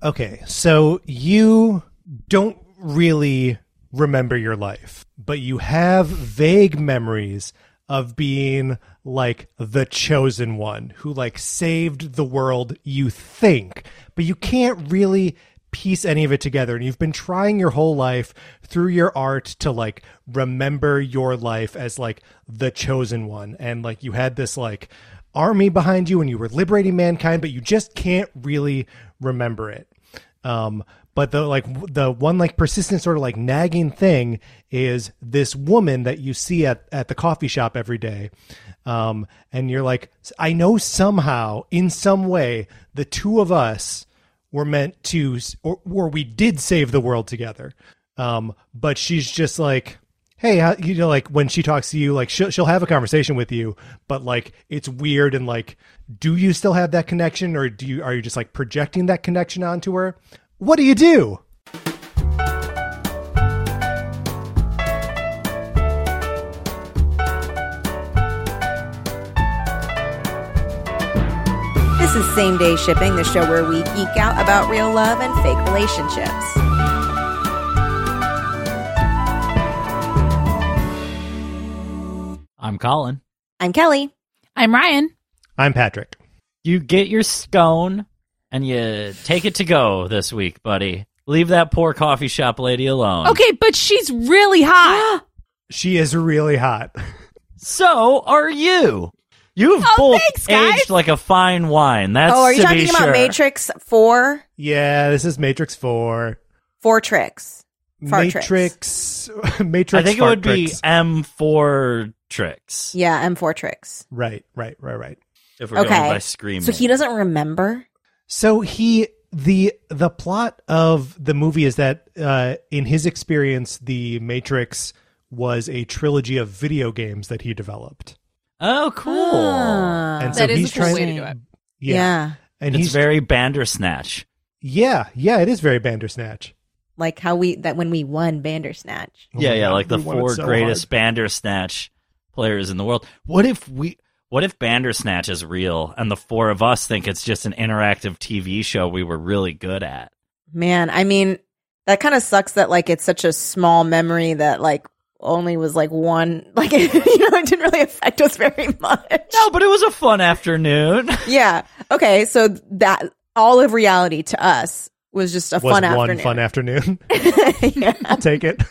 Okay, so you don't really remember your life, but you have vague memories of being like the chosen one who like saved the world, you think, but you can't really piece any of it together. And you've been trying your whole life through your art to like remember your life as like the chosen one. And like you had this like army behind you and you were liberating mankind, but you just can't really remember it. Um, but the like the one like persistent sort of like nagging thing is this woman that you see at at the coffee shop every day. Um, and you're like, I know somehow, in some way, the two of us were meant to, or, or we did save the world together. Um, but she's just like, hey, you know, like when she talks to you, like she'll she'll have a conversation with you, but like it's weird and like, do you still have that connection, or do you are you just like projecting that connection onto her? What do you do? This is Same Day Shipping, the show where we geek out about real love and fake relationships. I'm Colin. I'm Kelly. I'm Ryan. I'm Patrick. You get your scone and you take it to go this week, buddy. Leave that poor coffee shop lady alone. Okay, but she's really hot. She is really hot. So are you. You've Oh, both thanks, guys. aged like a fine wine. That's oh, are you to talking about sure. Matrix 4? Yeah, this is Matrix Four. Four tricks. Fart Matrix. Matrix. I think it fart would be. M4 tricks Yeah, M4 tricks. Right, right, right, right. if we're going Okay. by screaming. So he doesn't remember? So he the the plot of the movie is that uh, in his experience, the Matrix was a trilogy of video games that he developed, Oh, cool. Ah. and so That is he's a cool trying. way to do it. Yeah, yeah. and it's he's very Bandersnatch. yeah, yeah. It is very Bandersnatch. Like how we, that when we won Bandersnatch. Yeah, yeah, like the we want it four so greatest hard. Bandersnatch players in the world. What if we what if Bandersnatch is real and the four of us think it's just an interactive TV show we were really good at? Man, I mean, that kind of sucks that like it's such a small memory that like only was like one, like, you know, it didn't really affect us very much. No, but it was a fun afternoon. Yeah. Okay. So that all of reality to us was just a Was fun one afternoon. fun afternoon. yeah. I'll take it.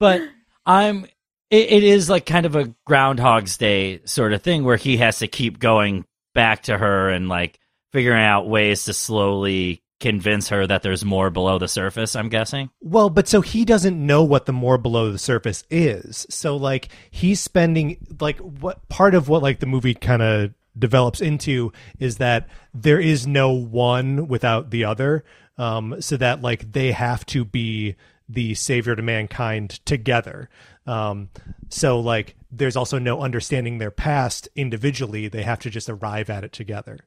but I'm it, it is like kind of a groundhog's day sort of thing where he has to keep going back to her and like figuring out ways to slowly convince her that there's more below the surface. I'm guessing. Well, but so he doesn't know what the more below the surface is. So like he's spending like what part of what like the movie kind of develops into is that there is no one without the other. Um, so that like they have to be the savior to mankind together. Um, so like there's also no understanding their past individually. They have to just arrive at it together.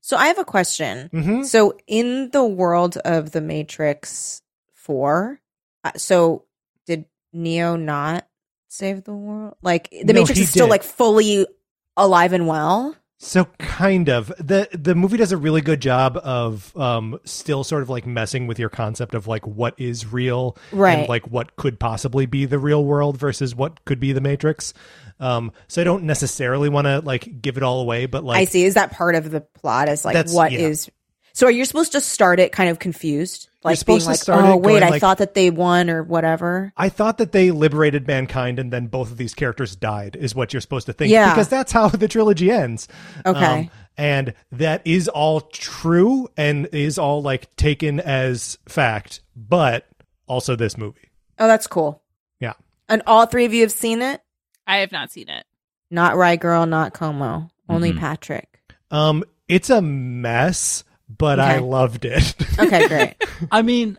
So I have a question. Mhm. So in the world of the Matrix 4, uh, so did Neo not save the world? Like the No, Matrix he is still like fully alive and well? So kind of the the movie does a really good job of um still sort of like messing with your concept of like what is real Right. and like what could possibly be the real world versus what could be the Matrix. Um so I don't necessarily want to like give it all away, but like I see. Is that part of the plot? Is like what yeah. is? So are you supposed to start it kind of confused? Like supposed being to like, start oh it wait, going I like- thought that they won or whatever. I thought that they liberated mankind and then both of these characters died is what you're supposed to think Yeah. because that's how the trilogy ends. Um, Okay. and that is all true and is all like taken as fact, but also this movie. Oh, that's cool. Yeah. And all three of you have seen it. I have not seen it. Not Rye Girl, not Como, only Mhm. Patrick. Um, it's a mess, but I loved it. Okay, great. I mean,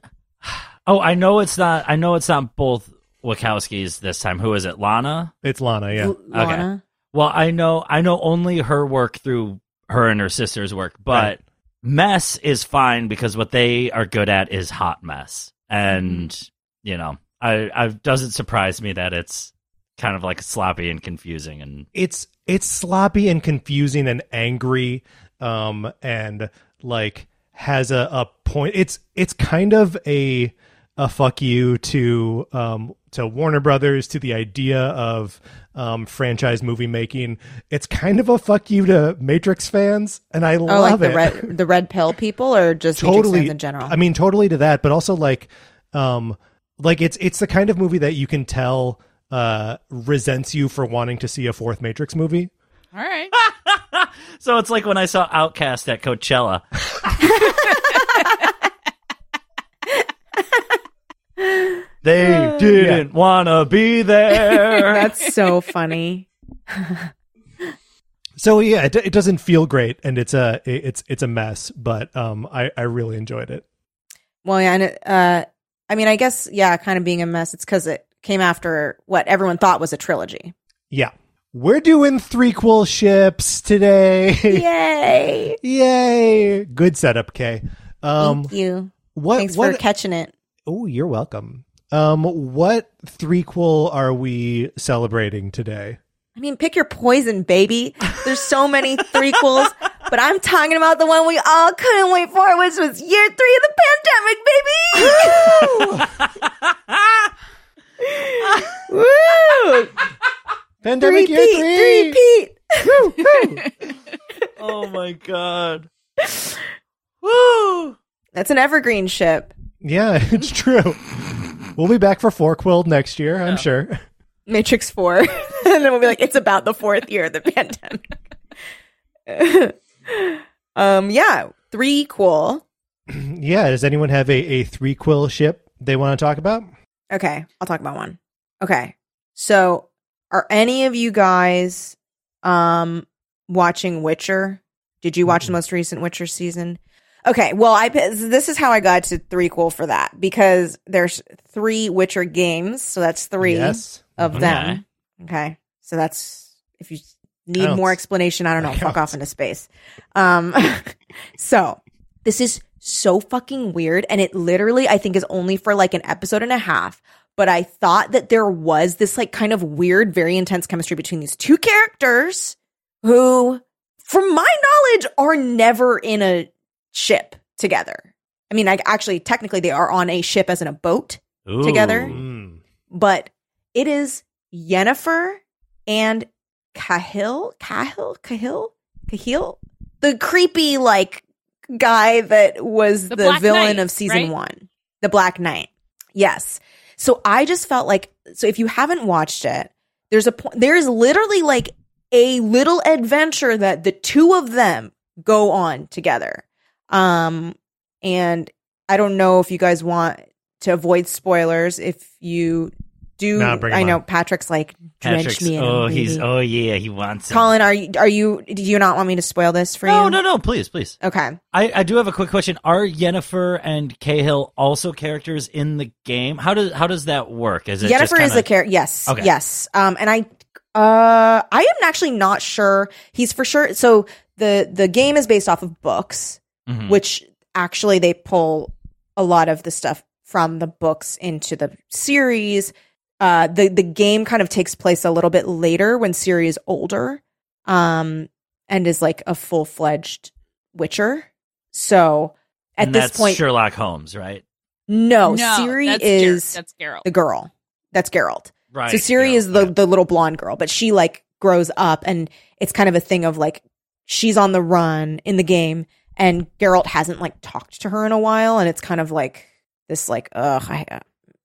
oh, I know it's not. I know it's not both Wachowskis this time. Who is it? Lana. it's Lana, yeah. L- Lana. Well, I know. I know only her work through her and her sister's work, but Right. mess is fine because what they are good at is hot mess, and mm-hmm. you know, I, I doesn't surprise me that it's kind of like sloppy and confusing and It's it's sloppy and confusing and angry, um, and like has a, a point. It's it's kind of a a fuck you to um to Warner Brothers to the idea of um franchise movie making. It's kind of a fuck you to Matrix fans, and I Oh, love like the it. red the red pill people, or just totally fans in general. I mean, totally to that, but also like, um, like it's it's the kind of movie that you can tell uh resents you for wanting to see a fourth Matrix movie. All right. so it's like when I saw OutKast at Coachella. they didn't want to be there. That's so funny. So yeah, it, it doesn't feel great, and it's a it's it's a mess, but um, I I really enjoyed it. Well, yeah, and it, uh, I mean, I guess yeah, kind of being a mess. It's because it came after what everyone thought was a trilogy. Yeah, we're doing threequel ships today. Yay! Yay! Good setup, Kay. Um, Thank you. what Thanks what for catching it. Oh, you're welcome. Um, what threequel are we celebrating today? I mean, pick your poison, baby. There's so many threequels, but I'm talking about the one we all couldn't wait for, which was year three of the pandemic, baby. Woo! Pandemic Three year Pete, three. three Pete. oh my god. Woo! That's an evergreen ship. Yeah, it's true. We'll be back for four quill next year, I'm sure. Matrix 4. and then we'll be like, it's about the fourth year of the pandemic. um, yeah, three quill. Yeah, does anyone have a, a three quill ship they want to talk about? Okay, I'll talk about one. Okay. So, are any of you guys um watching Witcher? Did you watch the most recent Witcher season? Okay, well, I this is how I got to three cool for that because there's three Witcher games, so that's three Yes. of Okay. them. Okay, so that's if you need more explanation, I don't know, That fuck off into space. Um, so this is so fucking weird, and it literally I think is only for like an episode and a half. But I thought that there was this like kind of weird, very intense chemistry between these two characters who, from my knowledge, are never in a ship together. I mean, I actually technically they are on a ship as in a boat, Ooh. Together? Mm. but it is Yennefer and Cahill, Cahill, Cahill, Cahill, the creepy like guy that was the, The villain Knight, of season right? one, the Black Knight. Yes. So I just felt like so if you haven't watched it, there's a point. There is literally like a little adventure that the two of them go on together. Um, and I don't know if you guys want to avoid spoilers. If you do, Nah, I know on. Patrick's like drench Patrick's, me in. oh, he's oh yeah, he wants it. Colin, are you are you? Do you not want me to spoil this for No, you? no, no, no, please, please. Okay. I, I do have a quick question. Are Yennefer and Cahill also characters in the game? How does how does that work? Is it just Jennifer is kinda- a character. Yes. Okay. Yes. Um, and I, uh, I am actually not sure. He's for sure. So the the game is based off of books, Mhm. which actually they pull a lot of the stuff from the books into the series. Uh, the the game kind of takes place a little bit later when Ciri is older, um, and is like a full fledged Witcher. So at And this that's point, Sherlock Holmes, right? no, no, Ciri that's is Ger- that's Geralt. the girl. That's Geralt. Right. So Ciri yeah, is the yeah. the little blonde girl, but she like grows up and it's kind of a thing of like she's on the run in the game and Geralt hasn't like talked to her in a while and it's kind of like this like ugh I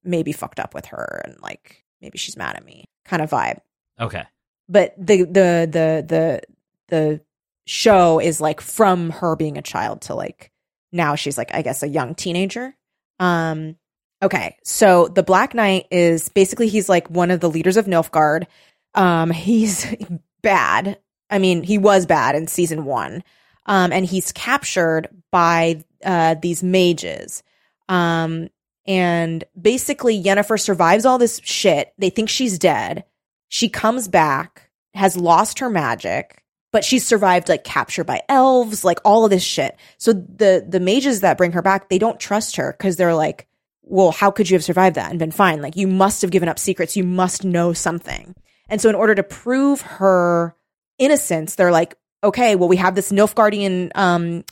maybe fucked up with her and like maybe she's mad at me kind of vibe. Okay. But the the the the the show is like from her being a child to like now she's like I guess a young teenager. Um okay, so the Black Knight is basically he's like one of the leaders of Nilfgaard. Um he's bad. I mean, he was bad in season 1. Um and he's captured by uh these mages. Um and basically Yennefer survives all this shit. They think she's dead. She comes back, has lost her magic, but she's survived like capture by elves, like all of this shit. So the the mages that bring her back, they don't trust her because they're like, well, how could you have survived that and been fine? Like you must have given up secrets. You must know something. And so in order to prove her innocence, they're like, okay, well, we have this Nilfgaardian um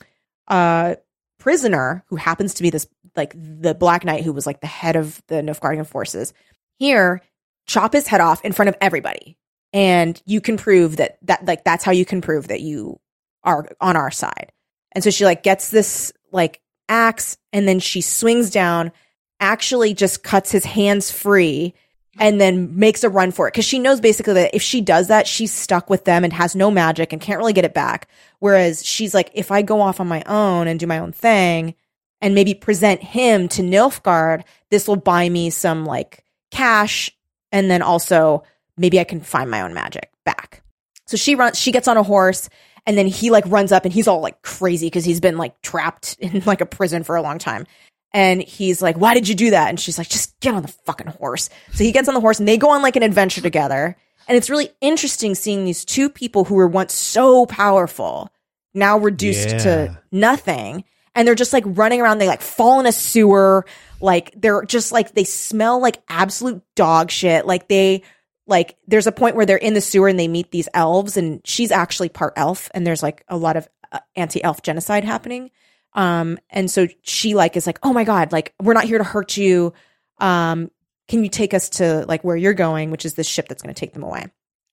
uh prisoner who happens to be this like the Black Knight who was like the head of the Nilfgaardian forces. Here, chop his head off in front of everybody. And you can prove that that like that's how you can prove that you are on our side. And so she like gets this like axe and then she swings down actually just cuts his hands free and then makes a run for it. Because she knows basically that if she does that she's stuck with them and has no magic and can't really get it back. Whereas she's like if i go off on my own and do my own thing and maybe present him to nilfgaard this will buy me some like cash and then also maybe I can find my own magic back. So she runs, she gets on a horse and then he like runs up and he's all like crazy because he's been like trapped in like a prison for a long time. And he's like, why did you do that? And she's like, just get on the fucking horse. So he gets on the horse and they go on like an adventure together. And it's really interesting seeing these two people who were once so powerful now reduced Yeah. to nothing. And they're just like running around. They like fall in a sewer. Like they're just like, they smell like absolute dog shit. Like they, like there's a point where they're in the sewer and they meet these elves and she's actually part elf and there's like a lot of uh, anti-elf genocide happening um and so she like is like oh my god like we're not here to hurt you um can you take us to like where you're going which is this ship that's going to take them away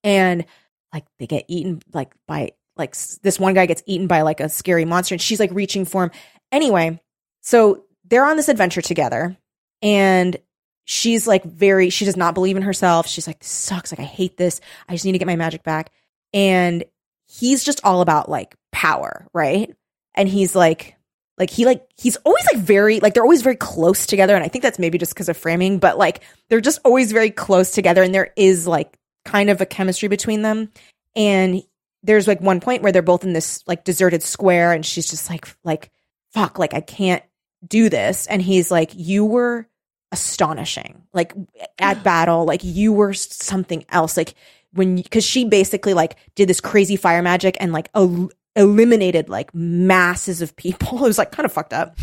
and like they get eaten like by like this one guy gets eaten by like a scary monster and she's like reaching for him. Anyway so they're on this adventure together and she's like very she does not believe in herself. She's like this sucks. Like i hate this. I just need to get my magic back. And he's just all about like power right? And he's like like he like he's always like very like they're always very close together and i think that's maybe just because of framing but like they're just always very close together and there is like kind of a chemistry between them. And there's like one point where they're both in this like deserted square and she's just like like fuck like i can't do this. And he's like you were astonishing. Like at battle like you were something else. Like when because she basically like did this crazy fire magic and like el- eliminated like masses of people. It was like kind of fucked up.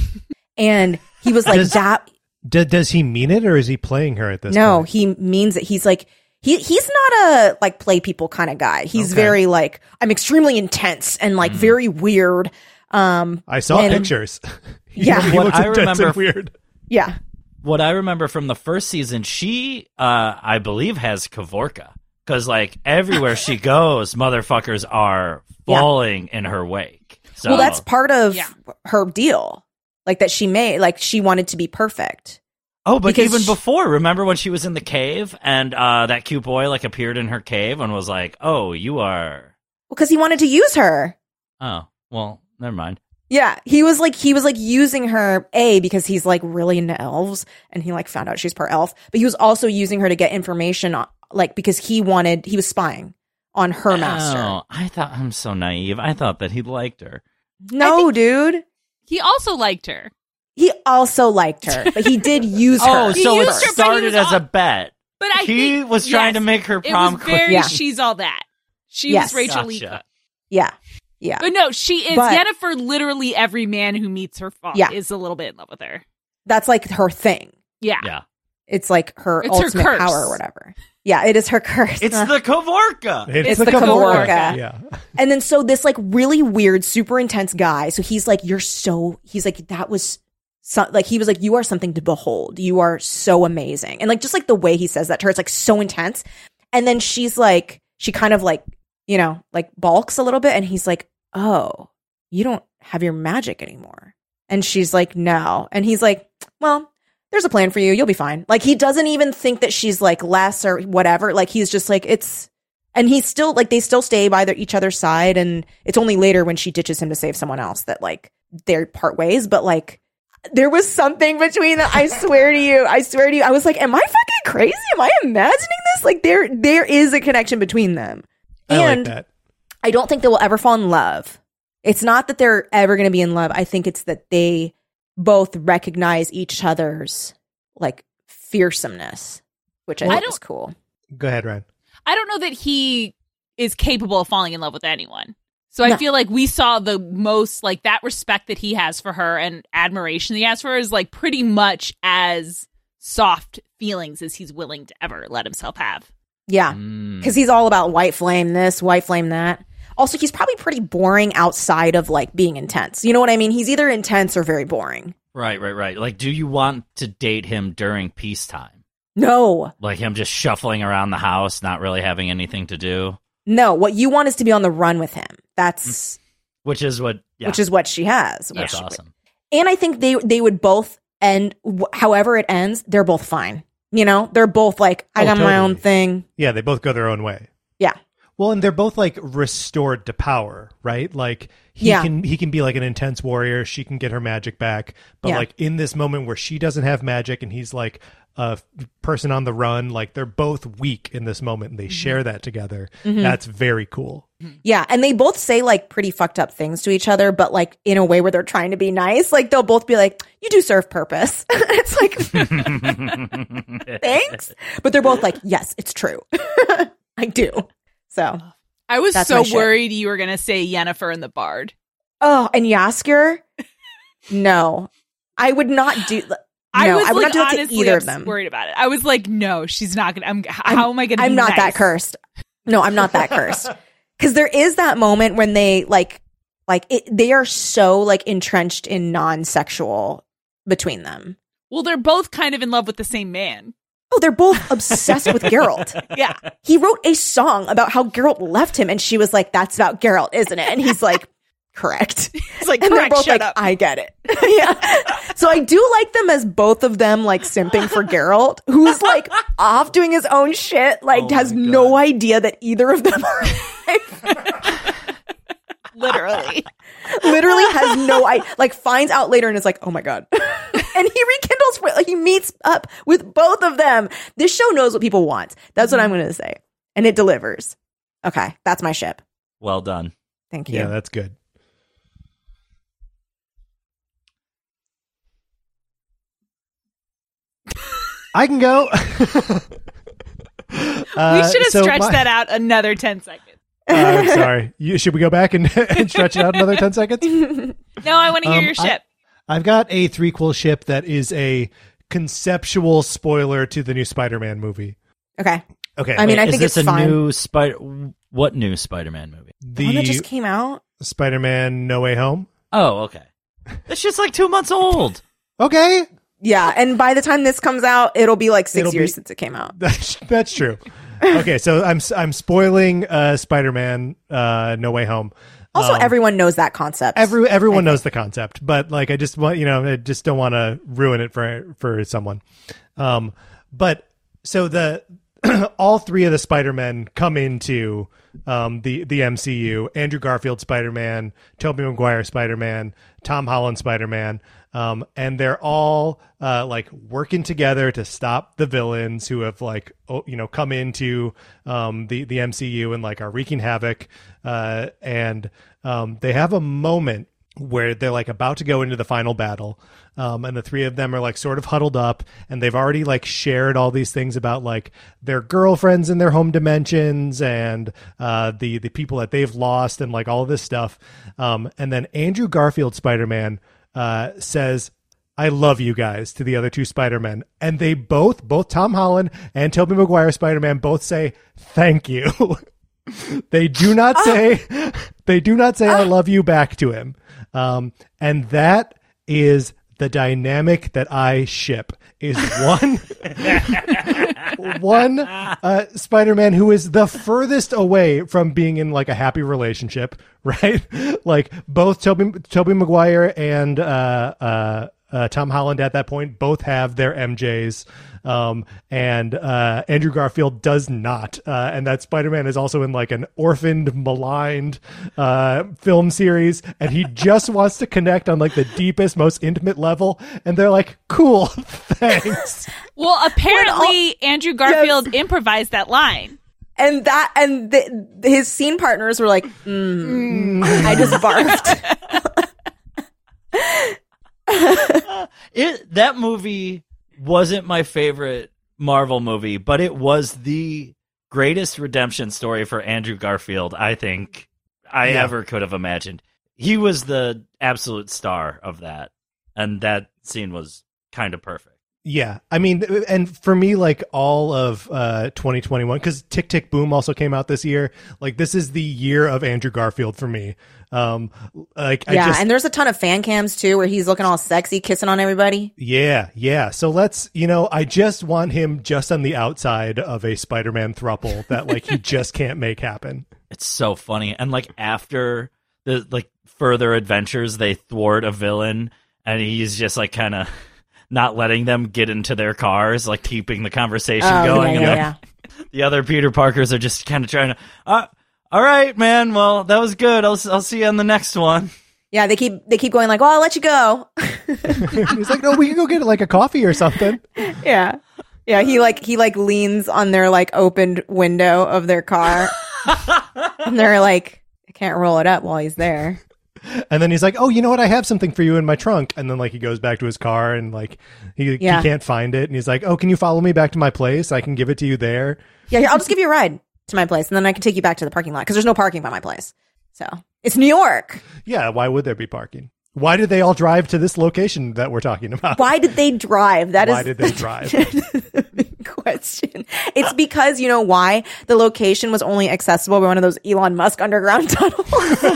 And he was like Does- that D- does he mean it or is he playing her at this no point? he means it. He's like he he's not a like play people kind of guy he's Okay. very like i'm extremely intense and like very weird um I saw and- pictures. He Yeah. looked- he What looks I intense and remember- weird. yeah What I remember from the first season, she, uh, I believe, has Kavorka. Because, like, everywhere she goes, motherfuckers are Yeah. falling in her wake. So, well that's part of Yeah. her deal like that she made like she wanted to be perfect Oh, but Because even she- before, remember when she was in the cave and uh, that cute boy like appeared in her cave and was like, "Oh, you are." Because he wanted to use her. Oh, well, never mind. Yeah, he was like he was like using her a because he's like really into elves and he like found out she's part elf, but he was also using her to get information on, like because he wanted he was spying on her master. Oh, I thought I'm so naive. I thought that he liked her. No, dude. He also liked her. He also liked her, but he did use her. Oh, He so it her, but he started was as a bet. But I he think, was trying yes, to make her It prom was queen. Yeah. she's all that. She Yes. was Rachel Gotcha. Leigh Cook. yeah, yeah. But no, she is But- Yennefer. Literally every man who meets her fa- Yeah. is a little bit in love with her. That's like her thing. Yeah. Yeah, It's like her It's her ultimate curse. power or whatever. Yeah, it is her curse. it's Uh, the Kavorka. It's the Kavorka. Yeah. And then so this like really weird, super intense guy. So he's like, you're so. He's like, that was. So, like he was like, you are something to behold. You are so amazing, and like just like the way he says that to her, it's like so intense. And then she's like, she kind of like, you know, like balks a little bit, and he's like, oh, you don't have your magic anymore. And she's like, no. And he's like, well, there's a plan for you. You'll be fine. Like he doesn't even think that she's like less or whatever. Like he's just like, it's, and he's still like, they still stay by their, each other's side. And it's only later when she ditches him to save someone else that like they're part ways. But like, there was something between them. I swear to you. I swear to you. I was like, am I fucking crazy? Am I imagining this? Like there, there is a connection between them. I and like that. I don't think they will ever fall in love. It's not that they're ever going to be in love. I think it's that they both recognize each other's like fearsomeness, which I, I think don't- is cool. Go ahead, Ryan. I don't know that he is capable of falling in love with anyone. So I feel like we saw the most like that respect that he has for her and admiration that he has for her is like pretty much as soft feelings as he's willing to ever let himself have. Yeah. Mm. Because he's all about white flame this, white flame that. Also, he's probably pretty boring outside of like being intense. You know what I mean? He's either intense or very boring. Right, right, right. Like, do you want to date him during peacetime? No, Like him just shuffling around the house, not really having anything to do, no. What you want is to be on the run with him. That's mm. which is what, yeah, which is what she has. that's which- awesome. and I think they they would both end however it ends. They're both fine. You know, they're both like I Oh, got my own thing. Yeah, they both go their own way. Yeah, Well, and they're both like restored to power, right? Like he Yeah. can he can be like an intense warrior, she can get her magic back, but Yeah. like in this moment where she doesn't have magic and he's like a person on the run, like they're both weak in this moment and they mm-hmm. share that together. Mm-hmm. That's very cool. yeah, and they both say like pretty fucked up things to each other, but like in a way where they're trying to be nice. Like they'll both be like, "You do serve purpose." it's like thanks, but they're both like, "Yes, it's true. I do." So, I was so worried you were going to say Yennefer and the Bard. oh, and Jaskier, no, I would not do. No, I was would like not do honestly either of them. worried about it. I was like, no, she's not going to. I'm How am I going to I'm not that cursed. No, I'm not that cursed. Because there is that moment when they like, like it, they are so like entrenched in non-sexual between them. Well, they're both kind of in love with the same man. Oh, they're both obsessed with Geralt. Yeah. He wrote a song about how Geralt left him, and she was like, "That's about Geralt, isn't it?" And he's like, "Correct." It's like, And they're correct, both shut like, up. "I get it." yeah. So I do like them as both of them like simping for Geralt, who's like off doing his own shit, like Oh has no idea that either of them are. Literally. literally has no I like finds out later and is like, oh my god. And he rekindles like he meets up with both of them. This show knows what people want. That's what I'm gonna say. And it delivers. Okay, that's my ship. well done. Thank you. Yeah, that's good. I can go. Uh, we should have so stretched my- that out another 10 seconds. Uh, I'm sorry. You, should we go back and, and stretch it out another 10 seconds? No, I want to hear Um, your I- ship. I've got a threequel ship that is a conceptual spoiler to the new Spider-Man movie. Okay. Okay. I mean, I is think this it's a fine. new spider? What new Spider-Man movie? The one that just came out. Spider-Man No Way Home. Oh, okay. It's just like two months old. Okay. Yeah, and by the time this comes out, it'll be like 6 It'll years be- since it came out. That's that's true. okay, so I'm I'm spoiling uh, Spider-Man uh, No Way Home. Also, Um, everyone knows that concept. Every everyone knows the concept, but like I just want you know I just don't want to ruin it for for someone. Um, but so the all three of the Spider Men come into um the the MCU: Andrew Garfield Spider Man, Tobey Maguire Spider Man, Tom Holland Spider Man. Um, and they're all uh, like working together to stop the villains who have like you know come into um, the the MCU and like are wreaking havoc. Uh, and um, they have a moment where they're like about to go into the final battle um, and the three of them are like sort of huddled up and they've already like shared all these things about like their girlfriends in their home dimensions and uh, the the people that they've lost and like all this stuff um, and then andrew garfield spider-man uh, says I love you guys to the other two Spider-Men. And they both, both Tom Holland and Tobey Maguire Spider-Man both say, thank you. they do not say, they do not say I love you back to him. Um, and that is the dynamic that I ship is one, one uh, Spider-Man who is the furthest away from being in like a happy relationship, right? like both Tobey Tobey Maguire and uh, uh, uh, Tom Holland at that point both have their MJs, um, and uh, Andrew Garfield does not. Uh, and that Spider Man is also in like an orphaned, maligned uh, film series, and he just wants to connect on like the deepest, most intimate level. And they're like, "Cool, thanks." Well, apparently Andrew Garfield improvised that line. and that and the, his scene partners were like, mm, I just barfed. It that movie wasn't my favorite Marvel movie, but it was the greatest redemption story for Andrew Garfield I think I Yeah. ever could have imagined. He was the absolute star of that, and that scene was kind of perfect. Yeah, I mean, and for me, like all of uh, 2021, because Tick Tick Boom also came out this year. Like this is the year of Andrew Garfield for me. Um, like I yeah, just, and there's a ton of fan cams too, where he's looking all sexy, kissing on everybody. yeah, yeah. So let's, you know, I just want him just on the outside of a Spider-Man thruple that like he just can't make happen. It's so funny, and like after the like further adventures, they thwart a villain, and he's just like kind of not letting them get into their cars, like keeping the conversation Oh, going. yeah, yeah, the- yeah. the other Peter Parkers are just kind of trying to. Uh, all right, man. Well, that was good. I'll I'll see you on the next one. Yeah, they keep they keep going like, "Well, I'll let you go." He's like, no, we can go get like a coffee or something. yeah, yeah. He like he like leans on their like opened window of their car, and they're like, "I can't roll it up while he's there." And then he's like, oh, you know what? I have something for you in my trunk. And then like he goes back to his car and like he, Yeah. he can't find it. And he's like, oh, can you follow me back to my place? I can give it to you there. Yeah, here, I'll just give you a ride to my place, and then I can take you back to the parking lot because there's no parking by my place. So it's New York. Yeah, why would there be parking? Why did they all drive to this location that we're talking about? Why did they drive? that That is Why did they drive? Question. It's because you know why the location was only accessible by one of those Elon Musk underground tunnels. so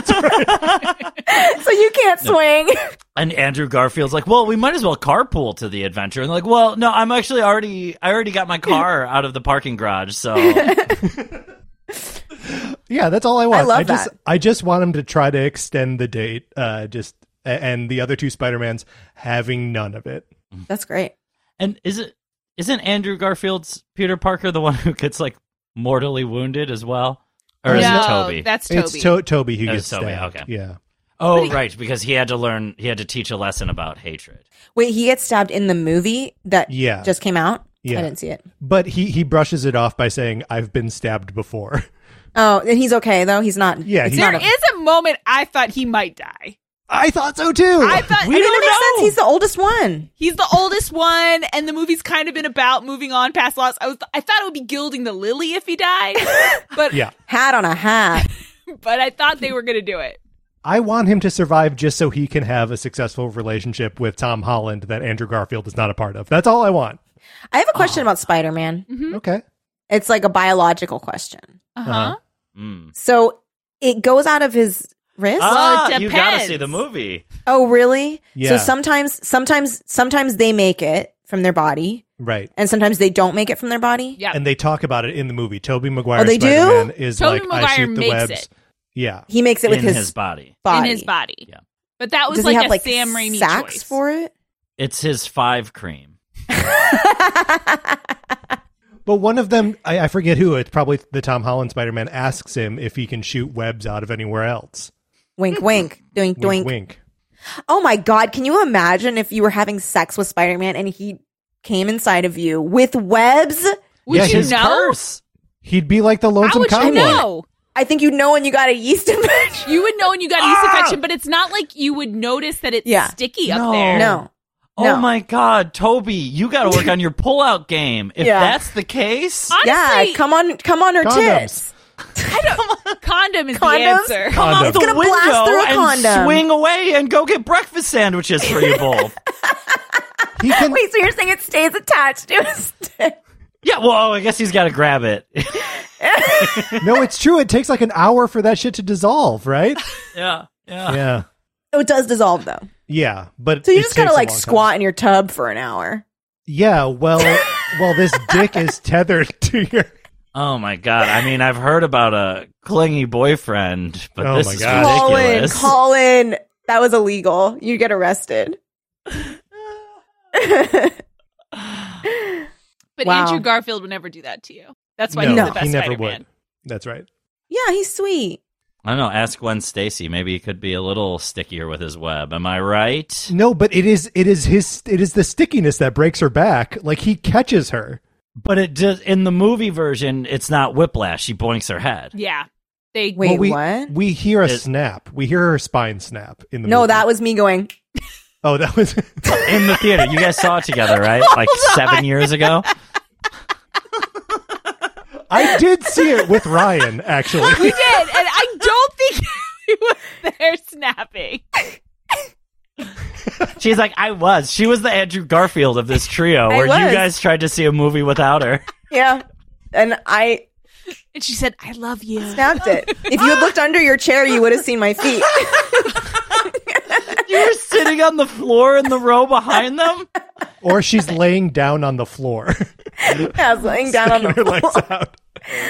you can't swing. And Andrew Garfield's like, well, we might as well carpool to the adventure. And like, well, no, I'm actually already, I already got my car out of the parking garage. So yeah, that's all I want. I love just that. I just want him to try to extend the date. Uh, just and the other two Spider-Mans having none of it. That's great. And is it isn't Andrew Garfield's Peter Parker the one who gets like mortally wounded as well? Or is no, it Tobey? That's Tobey. It's to- Tobey who gets Tobey, stabbed. okay. Yeah. oh, right, because he had to learn he had to teach a lesson about hatred. Wait, he gets stabbed in the movie that Yeah. just came out. Yeah. I didn't see it. But he he brushes it off by saying, "I've been stabbed before." Oh, and he's okay though. He's not. Yeah, it's he's- not a- is a moment I thought he might die. I thought so too. I thought I mean, it makes sense. He's the oldest one. He's the oldest one, and the movie's kind of been about moving on past loss. I was, I thought it would be gilding the lily if he died, but yeah. Hat on a hat. but I thought they were gonna do it. I want him to survive just so he can have a successful relationship with Tom Holland that Andrew Garfield is not a part of. That's all I want. I have a question about Spider Man. Okay. It's like a biological question. Uh huh. Uh-huh. Mm. So it goes out of his wrist. Ah, it you gotta see the movie. oh, really? Yeah. So sometimes, sometimes, sometimes they make it from their body, Right. and sometimes they don't make it from their body. Yeah. And they talk about it in the movie. Tobey Maguire Oh, they do? Spider-Man is Tobey like I Maguire shoot the makes webs. it. Yeah. He makes it with in his, his body. body. in his body. Yeah. But that was Does like he have a like Sam Raimi sacks choice. for it? It's his five cream. But one of them, I, I forget who, it's probably the Tom Holland Spider Man, asks him if he can shoot webs out of anywhere else. Wink, wink, doink, doink. wink. Oh my god, can you imagine if you were having sex with Spider Man and he came inside of you with webs? Would Yeah, you his know? Curse. He'd be like the How lonesome would you know? I think you'd know when you got a yeast infection. You would know when you got a yeast ah! infection, but it's not like you would notice that it's Yeah. sticky up No. there. No. Oh No. my God, Tobey, you got to work on your pullout game. If Yeah. that's the case, Honestly, yeah, come on, come on her Condoms. tits. Condom is the answer. come out Condom. the Gonna blast through a and condom. swing away and go get breakfast sandwiches for you both. He can, Wait, so you're saying it stays attached to his stick? yeah, well, I guess he's got to grab it. no, it's true. It takes like an hour for that shit to dissolve, right? yeah, yeah. yeah. Oh, it does dissolve though. Yeah. But So you it just gotta takes a like long time. squat in your tub for an hour. Yeah, well, well, this dick is tethered to your. Oh my God. I mean, I've heard about a clingy boyfriend, but Oh this my is God. ridiculous. Colin, Colin, that was illegal. You get arrested. But Wow. Andrew Garfield would never do that to you. That's why no, he's the best he never Spider-Man. would. That's right. yeah, he's sweet. I don't know. Ask Gwen Stacy. Maybe he could be a little stickier with his web. Am I right? No, but it is it is his it is the stickiness that breaks her back. Like he catches her. But it does in the movie version. It's not whiplash. She boinks her head. Yeah. They Wait, Well, we, what? We hear a It- snap. We hear her spine snap in the No, movie. that was me going. Oh, that was in the theater. You guys saw it together, right? Like seven years ago. I did see it with Ryan actually. we did, and I don't think he was there snapping. She's like, I was. She was the Andrew Garfield of this trio, I where you guys tried to see a movie without her. Yeah. And I And she said, "I love you." snapped it. If you had looked under your chair, you would have seen my feet. You were sitting on the floor in the row behind them. or she's laying down on the floor. I was laying down on the her legs floor, out.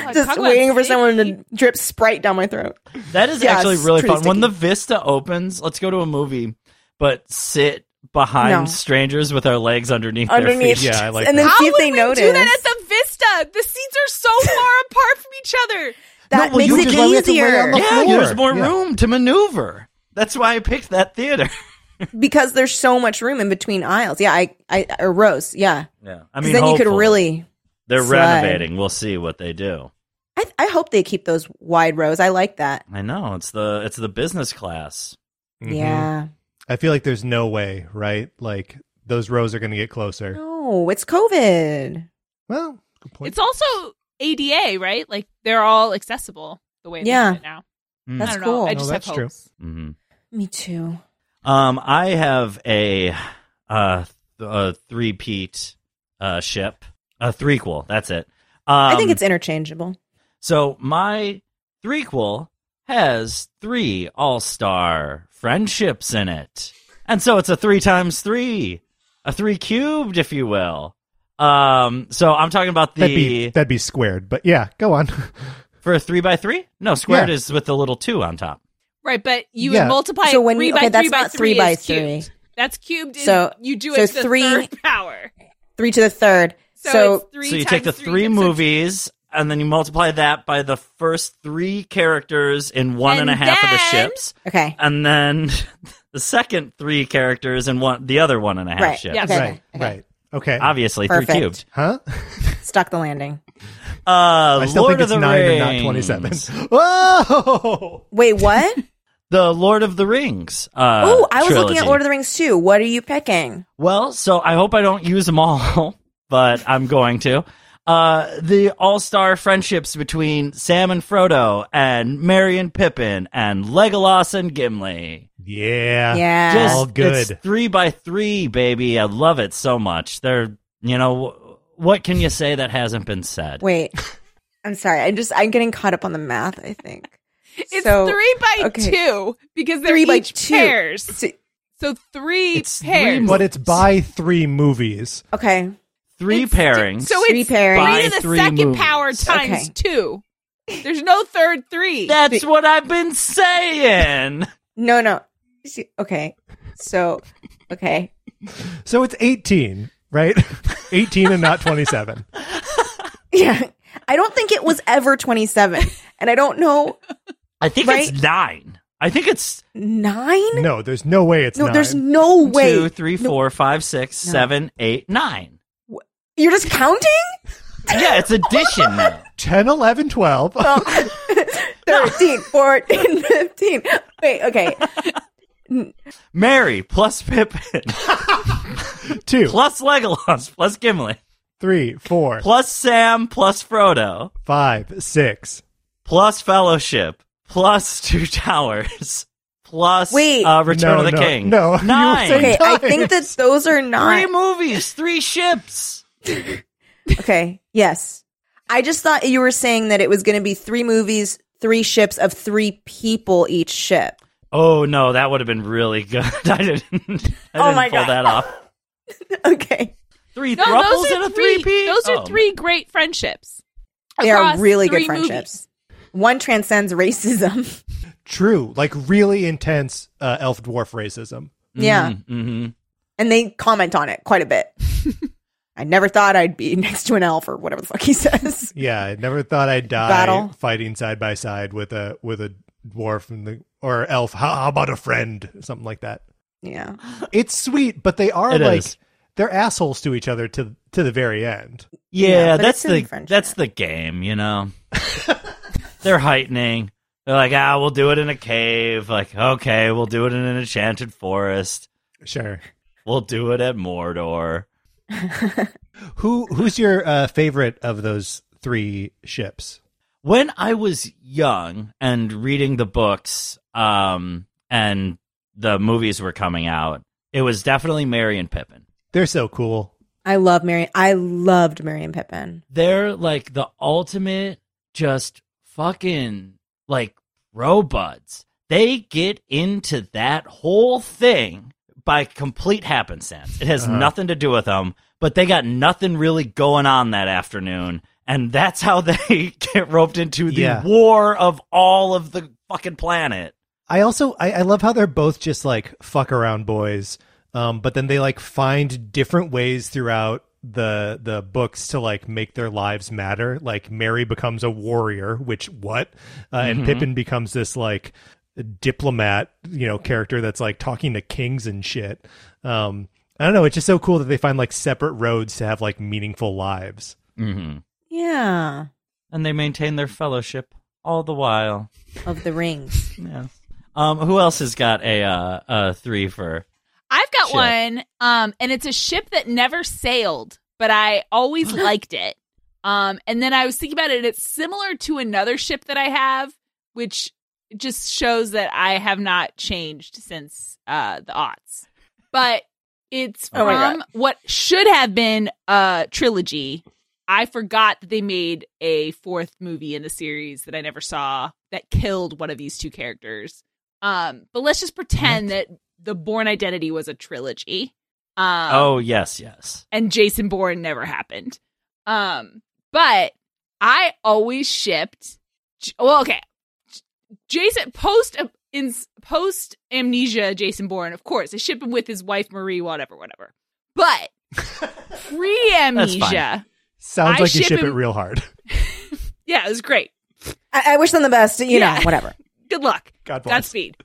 Oh, just Talk waiting for someone to drip Sprite down my throat. That is Yeah, actually really pretty fun. When the Vista opens, let's go to a movie, but sit behind No. strangers with our legs underneath, their Underneath, feet. Yeah, I like and that. then How see if would they we notice. do that at the Vista? The seats are so far apart from each other. that No, well, makes you it just let me have to lay on easier the Yeah, floor. there's more Yeah. room to maneuver. That's why I picked that theater. because there's so much room in between aisles. Yeah, I, I or rows. Yeah, Yeah, I 'Cause mean, then you could hopefully. really. They're slide. renovating. We'll see what they do. I, I hope they keep those wide rows. I like that. I know it's the it's the business class. Mhm. Yeah. I feel like there's no way, right? Like those rows are going to get closer. No, it's COVID. Well, good point. It's also ADA, right? Like they're all accessible the way they Yeah. have it now. Mm. That's I don't cool. know. I No, just that's have true. hopes. hmm Me too. Um, I have a uh a three peat uh ship a threequel. That's it. Um, I think it's interchangeable. so my threequel has three all star friendships in it, and so it's a three times three, a three cubed, if you will. Um, so I'm talking about the that'd be that'd be squared, but yeah, go on. for a three by three. No, squared Yeah. is with the little two on top. Right, but you Yeah. would multiply So when three you- by okay, that's three by not three three by is cubed. three. That's cubed. Is, So- you do so it to the three- third power. Three to the third. So, So, it's three so you take the times three so- movies and then you multiply that by the first three characters in one and, And a half of the ships, okay. and then the second three characters in one the other one and a half Right. ships. Yeah. Okay. right, okay. right. Okay. Obviously, Perfect. three cubed. huh? Stuck the landing. Uh, I still Lord think of it's the nine Rings. and not twenty-seven. Whoa! Wait, what? The Lord of the Rings. Uh, oh, I was looking at Lord of the Rings too. What are you picking? Well, so I hope I don't use them all, but I'm going to. Uh, the all-star friendships between Sam and Frodo and Merry and Pippin and Legolas and Gimli. Yeah. Yeah. Just All good. It's three by three, baby. I love it so much. They're, you know, what can you say that hasn't been said? Wait. I'm sorry. I'm just I'm getting caught up on the math, I think. It's So- three by okay. two because they're Three by each two. pairs. So- So three It's pairs. mo- But it's by three movies. Okay. Three It's- pairings. So Three it's pairings. three By to the three second movies. power times Okay. two. There's no third three. That's what I've been saying. No, no. Okay. So, okay. So it's 18, right? 18 and not 27. Yeah. I don't think it was ever 27. And I don't know. I think Right? it's nine. I think it's Nine? No, there's no way it's No, nine. there's no way. two, three, No. four, five, six, No. seven, eight, nine. You're just counting? Yeah, it's addition now. 10, 11, 12. 13, 14, 15. Wait, okay. Merry plus Pippin Two, plus Legolas plus Gimli three, four, plus Sam plus Frodo five, six. plus Fellowship plus Two Towers plus Wait. uh, Return No, of the no, King. no. You were nine. saying- Okay, I think that those are Three not. movies, three ships. Okay, yes. I just thought you were saying that it was going to be three movies, three ships of three people each ship. Oh no, that would have been really good. I didn't. I didn't Oh my pull God. that off. Okay. Three no, thruples those and are a three. three-peat? Those are three great friendships. They are really good three movies. friendships. One transcends racism. True. Like really intense uh, elf dwarf racism. yeah. Mm-hmm. And they comment on it quite a bit. I never thought I'd be next to an elf or whatever the fuck he says. Yeah, I never thought I'd die Battle. fighting side by side with a with a dwarf and the or elf. How, how about a friend? Something like that. Yeah. It's sweet, but they are It like is. they're assholes to each other to to the very end. Yeah, Yeah, that's the friendship. that's the game, you know. They're heightening. They're like, ah, we'll do it in a cave. Like, okay, we'll do it in an enchanted forest. Sure. We'll do it at Mordor. Who who's your uh, favorite of those three ships? When I was young and reading the books, um, and the movies were coming out, it was definitely Merry and Pippin. They're so cool. I love Merry. I loved Merry and Pippin. They're like the ultimate, just fucking like bro buds. They get into that whole thing by complete happenstance. It has Uh-huh. nothing to do with them, but they got nothing really going on that afternoon. And that's how they get roped into the Yeah. war of all of the fucking planet. I also I, I love how they're both just like fuck around boys, um, but then they like find different ways throughout the the books to like make their lives matter. Like Merry becomes a warrior, which what, uh, and Pippin becomes this like diplomat, you know, character that's like talking to kings and shit. Um, I don't know. It's just so cool that they find like separate roads to have like meaningful lives. hmm Yeah. And they maintain their fellowship all the while. Of the rings. Yeah. Um, who else has got a uh, a three for? I've got Ship. one, um, and it's a ship that never sailed, but I always liked it. Um, and then I was thinking about it, and it's similar to another ship that I have, which just shows that I have not changed since uh, the aughts. But it's Oh from what should have been a trilogy. I forgot that they made a fourth movie in the series that I never saw that killed one of these two characters. Um, but let's just pretend that the Bourne Identity was a trilogy. Um, oh yes, yes. and Jason Bourne never happened. Um, but I always shipped. Well, okay, Jason post in post amnesia Jason Bourne, of course, I ship him with his wife Marie, whatever, whatever. But pre amnesia, Sounds I like you ship ship it real hard. yeah, it was great. I, I wish them the best. You Yeah. know, whatever. Good luck. God bless. Godspeed.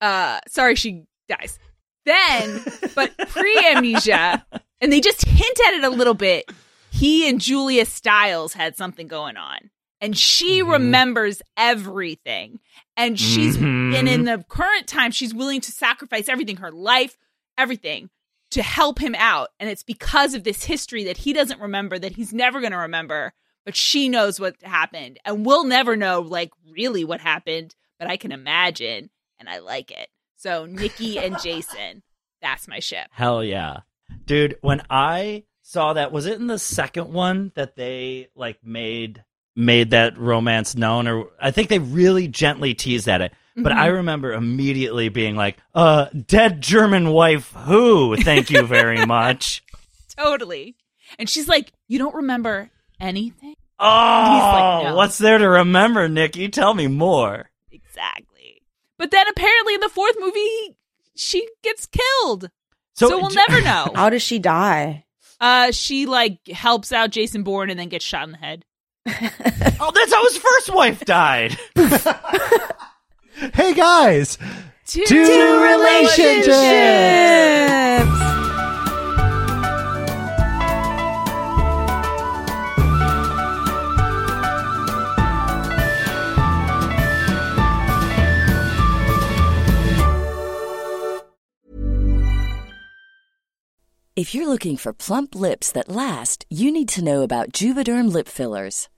Uh, sorry she dies. Then, but pre amnesia, and they just hint at it a little bit. He and Julia Stiles had something going on, and she Mhm. remembers everything. And she's, Mhm. and in the current time, she's willing to sacrifice everything her life, everything to help him out. And it's because of this history that he doesn't remember, that he's never going to remember, but she knows what happened. And we'll never know, like, really what happened, but I can imagine, and I like it. So, Nikki and Jason, that's my ship. Hell yeah. Dude, when I saw that, was it in the second one that they like made made that romance known or I think they really gently teased at it. But Mhm. I remember immediately being like, uh, dead German wife who? Thank you very much. Totally. And she's like, You don't remember anything? Oh, no. what's there to remember, Nikki? Tell me more. Exactly. But then apparently in the fourth movie, she gets killed. So, So, we'll j- never know. How does she die? Uh, she like helps out Jason Bourne and then gets shot in the head. Oh, that's how his first wife died. Hey guys, Two, Two relationships. If you're looking for plump lips that last, you need to know about Juvederm lip fillers.